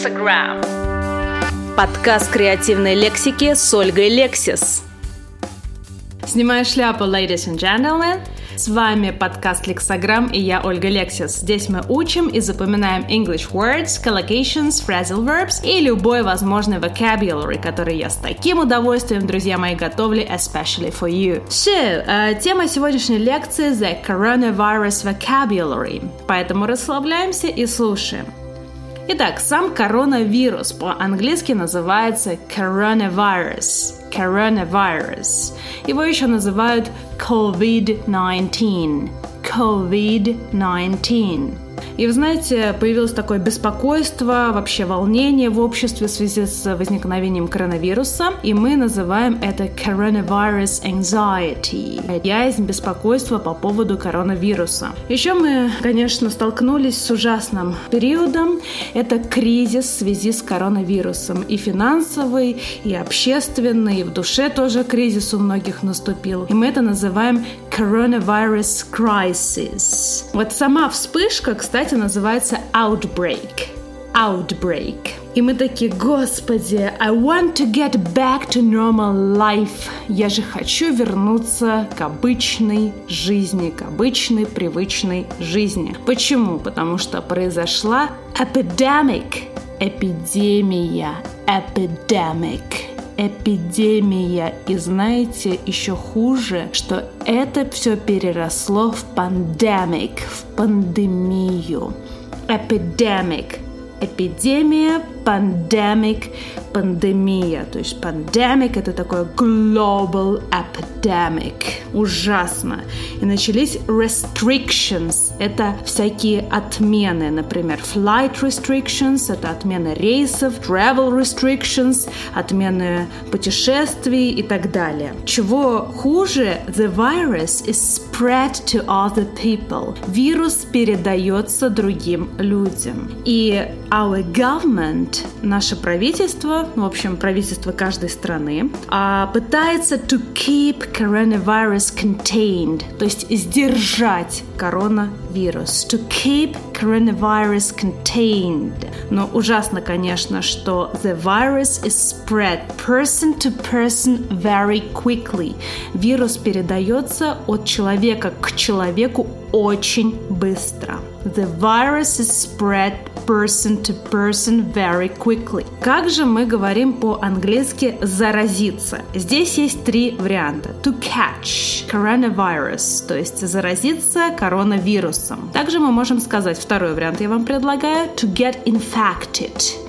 Lexagram. Подкаст креативной лексики с Ольгой Лексис. Снимаю шляпу, ladies and gentlemen. С вами подкаст Лексограмм и я Ольга Лексис. Здесь мы учим и запоминаем English words, collocations, phrasal verbs и любой возможный vocabulary, который я с таким удовольствием, друзья мои, готовлю especially for you. So, uh, тема сегодняшней лекции the coronavirus vocabulary. Поэтому расслабляемся и слушаем. Итак, сам коронавирус по-английски называется coronavirus. Coronavirus. Его еще называют COVID-19. COVID-19. И вы знаете, появилось такое беспокойство, вообще волнение в обществе в связи с возникновением коронавируса, и мы называем это coronavirus anxiety, язнь беспокойства по поводу коронавируса. Еще мы, конечно, столкнулись с ужасным периодом. Это кризис в связи с коронавирусом. И финансовый, и общественный, и в душе тоже кризис у многих наступил. И мы это называем coronavirus crisis. Вот сама вспышка, кстати, называется outbreak. Outbreak. И мы такие, господи, I want to get back to normal life. Я же хочу вернуться к обычной жизни, к обычной, привычной жизни. Почему? Потому что произошла epidemic. Эпидемия. Epidemic эпидемия. И знаете, еще хуже, что это все переросло в пандемик, в пандемию. Epidemic. Эпидемия, пандемик, пандемия. То есть пандемик это такое global epidemic. Ужасно. И начались restrictions. Это всякие отмены. Например, flight restrictions. Это отмена рейсов. Travel restrictions. Отмены путешествий и так далее. Чего хуже, the virus is spread to other people. Вирус передается другим людям. И our government, наше правительство, в общем, правительство каждой страны, а, пытается to keep coronavirus contained, то есть сдержать коронавирус. To keep coronavirus contained. Но ужасно, конечно, что the virus is spread person to person very quickly. Вирус передается от человека к человеку очень быстро. The virus is spread person to person very quickly. Как же мы говорим по-английски заразиться? Здесь есть три варианта. To catch coronavirus, то есть заразиться коронавирусом. Также мы можем сказать, второй вариант я вам предлагаю, to get infected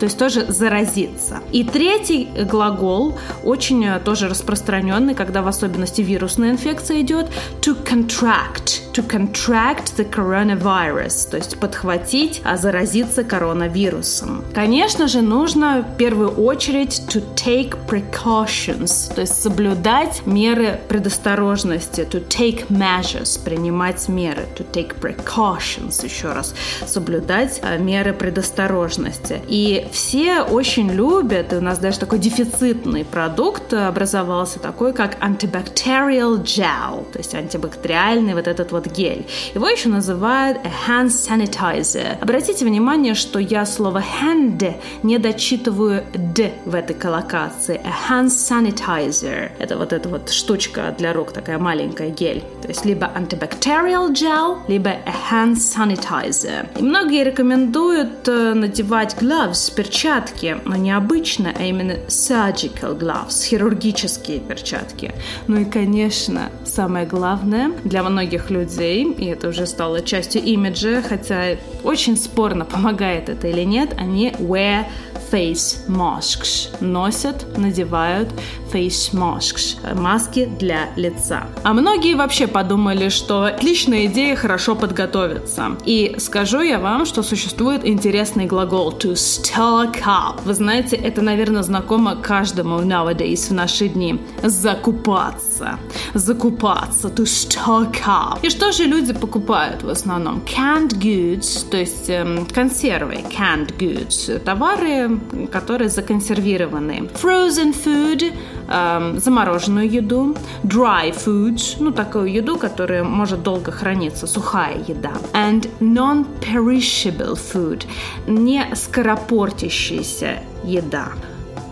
то есть тоже заразиться. И третий глагол, очень э, тоже распространенный, когда в особенности вирусная инфекция идет, to contract, to contract the coronavirus, то есть подхватить, а заразиться коронавирусом. Конечно же, нужно в первую очередь to take precautions, то есть соблюдать меры предосторожности, to take measures, принимать меры, to take precautions, еще раз, соблюдать э, меры предосторожности. И все очень любят, и у нас даже такой дефицитный продукт образовался такой, как antibacterial gel, то есть антибактериальный вот этот вот гель. Его еще называют a hand sanitizer. Обратите внимание, что я слово hand не дочитываю d в этой коллокации. A hand sanitizer. Это вот эта вот штучка для рук, такая маленькая гель. То есть либо antibacterial gel, либо a hand sanitizer. И многие рекомендуют э, надевать gloves, перчатки, но не обычно, а именно surgical gloves, хирургические перчатки. Ну и, конечно, самое главное для многих людей, и это уже стало частью имиджа, хотя очень спорно, помогает это или нет, они wear face masks. Носят, надевают face masks. Маски для лица. А многие вообще подумали, что отличная идея хорошо подготовиться. И скажу я вам, что существует интересный глагол to stock up. Вы знаете, это, наверное, знакомо каждому nowadays в наши дни. Закупаться закупаться, to stock up. И что же люди покупают в основном? Canned goods, то есть эм, консервы, canned goods, товары, которые законсервированы. Frozen food, эм, замороженную еду. Dry food, ну такую еду, которая может долго храниться, сухая еда. And non-perishable food, не скоропортящаяся еда.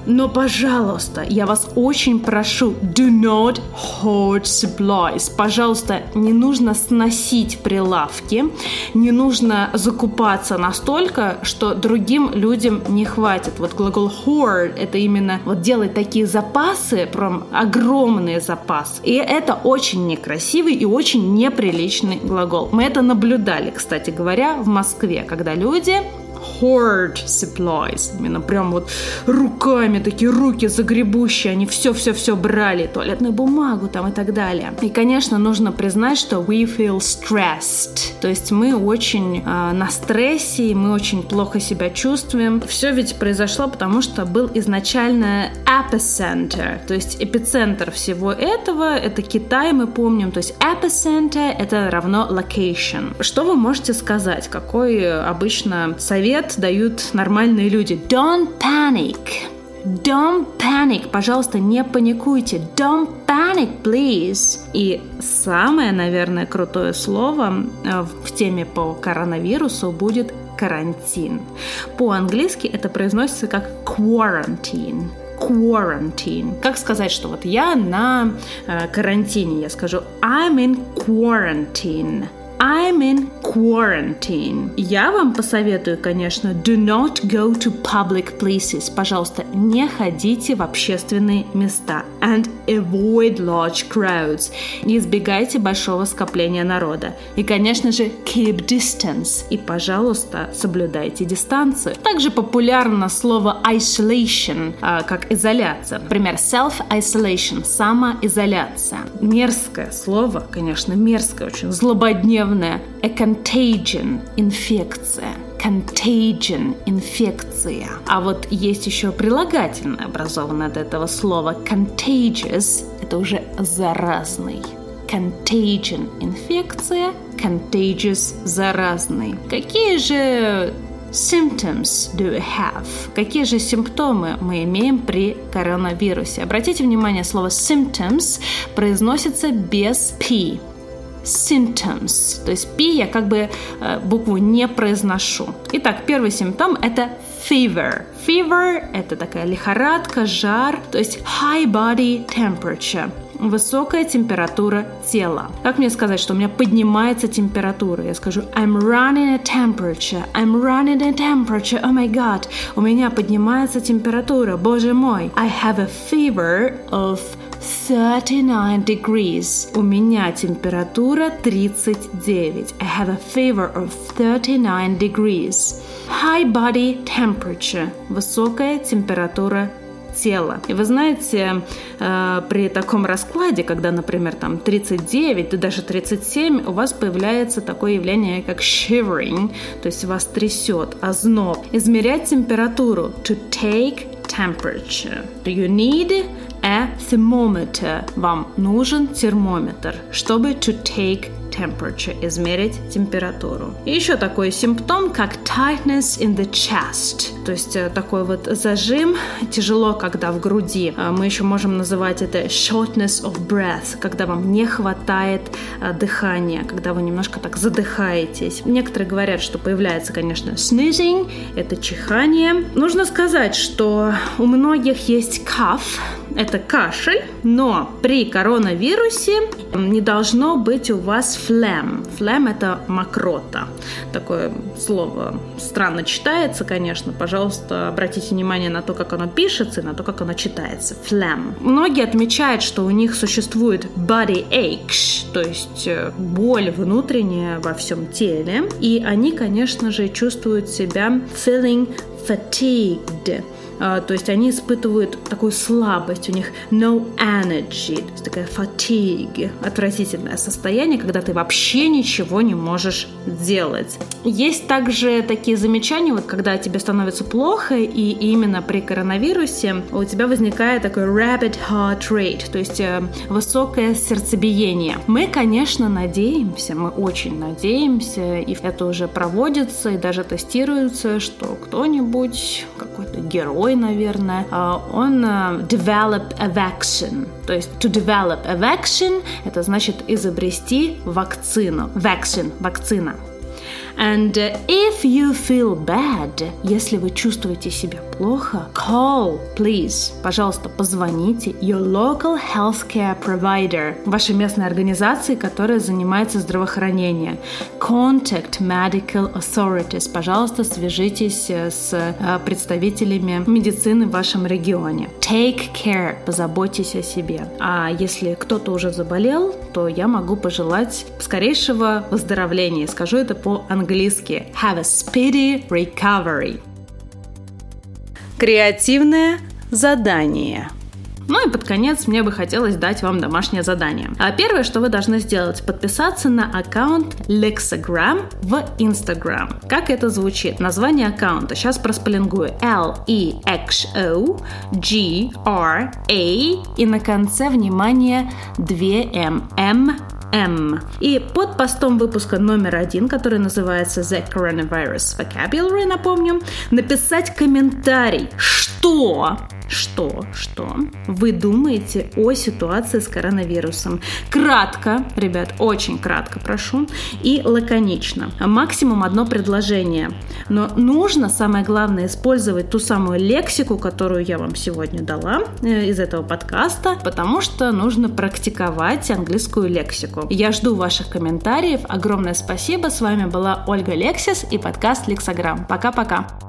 Но, пожалуйста, я вас очень прошу, do not hoard supplies. Пожалуйста, не нужно сносить прилавки, не нужно закупаться настолько, что другим людям не хватит. Вот глагол hoard – это именно вот делать такие запасы, прям огромные запасы. И это очень некрасивый и очень неприличный глагол. Мы это наблюдали, кстати говоря, в Москве, когда люди hoard supplies. Именно прям вот руками, такие руки загребущие, они все-все-все брали, туалетную бумагу там и так далее. И, конечно, нужно признать, что we feel stressed. То есть мы очень э, на стрессе, мы очень плохо себя чувствуем. Все ведь произошло, потому что был изначально epicenter, то есть эпицентр всего этого, это Китай, мы помним, то есть epicenter это равно location. Что вы можете сказать? Какой обычно совет совет дают нормальные люди. Don't panic. Don't panic, пожалуйста, не паникуйте. Don't panic, please. И самое, наверное, крутое слово э, в теме по коронавирусу будет карантин. По-английски это произносится как quarantine quarantine. Как сказать, что вот я на э, карантине? Я скажу I'm in quarantine. I'm in quarantine. Я вам посоветую, конечно, do not go to public places. Пожалуйста, не ходите в общественные места. And avoid large crowds. Избегайте большого скопления народа. И, конечно же, keep distance. И, пожалуйста, соблюдайте дистанцию. Также популярно слово isolation, а, как изоляция. Например, self-isolation, самоизоляция. Мерзкое слово, конечно, мерзкое, очень злободневное ежедневное a contagion – инфекция. Contagion – инфекция. А вот есть еще прилагательное, образованное от этого слова. Contagious – это уже заразный. Contagion – инфекция, contagious – заразный. Какие же symptoms do we have? Какие же симптомы мы имеем при коронавирусе? Обратите внимание, слово symptoms произносится без p symptoms. То есть P я как бы э, букву не произношу. Итак, первый симптом это fever. Fever – это такая лихорадка, жар, то есть high body temperature высокая температура тела. Как мне сказать, что у меня поднимается температура? Я скажу I'm running a temperature, I'm running a temperature, oh my god. У меня поднимается температура, боже мой. I have a fever of 39 degrees. У меня температура 39. I have a fever of 39 degrees. High body temperature. Высокая температура тела. И вы знаете, э, при таком раскладе, когда, например, там 39, да даже 37, у вас появляется такое явление, как shivering, то есть вас трясет, озноб. Измерять температуру to take temperature. You need a thermometer? Вам нужен термометр, чтобы to take temperature, измерить температуру. И еще такой симптом, как tightness in the chest, то есть э, такой вот зажим, тяжело, когда в груди. А мы еще можем называть это shortness of breath, когда вам не хватает э, дыхания, когда вы немножко так задыхаетесь. Некоторые говорят, что появляется, конечно, sneezing, это чихание. Нужно сказать, что у многих есть cough, это кашель, но при коронавирусе не должно быть у вас флем. Флем – это мокрота. Такое слово странно читается, конечно. Пожалуйста, обратите внимание на то, как оно пишется и на то, как оно читается. Флем. Многие отмечают, что у них существует body aches, то есть э, боль внутренняя во всем теле. И они, конечно же, чувствуют себя feeling fatigued. А, то есть они испытывают такую слабость, у них no energy, такая fatigue, отвратительное состояние, когда ты вообще ничего не можешь делать. Есть также такие замечания, вот когда тебе становится плохо, и именно при коронавирусе у тебя возникает такой rapid heart rate, то есть э, высокое сердцебиение. Мы, конечно, надеемся, мы очень надеемся, и это уже проводится, и даже тестируется, что кто-нибудь, какой-то герой, второй, наверное, а, он а, develop a vaccine. То есть to develop a vaccine – это значит изобрести вакцину. Vaccine – вакцина. And uh, if you feel bad, если вы чувствуете себя плохо, call, please, пожалуйста, позвоните your local healthcare provider, вашей местной организации, которая занимается здравоохранением. Contact medical authorities, пожалуйста, свяжитесь э, с э, представителями медицины в вашем регионе. Take care, позаботьтесь о себе. А если кто-то уже заболел, то я могу пожелать скорейшего выздоровления. Скажу это по-английски have a speedy recovery. Креативное задание. Ну и под конец мне бы хотелось дать вам домашнее задание. А первое, что вы должны сделать, подписаться на аккаунт Lexagram в Instagram. Как это звучит? Название аккаунта. Сейчас проспеллингую. L-E-X-O G-R-A и на конце, внимание, 2 M. M. И под постом выпуска номер один, который называется The Coronavirus Vocabulary, напомню, написать комментарий, что что, что вы думаете о ситуации с коронавирусом. Кратко, ребят, очень кратко прошу, и лаконично. Максимум одно предложение. Но нужно, самое главное, использовать ту самую лексику, которую я вам сегодня дала э, из этого подкаста, потому что нужно практиковать английскую лексику. Я жду ваших комментариев. Огромное спасибо. С вами была Ольга Лексис и подкаст Лексограмм. Пока-пока.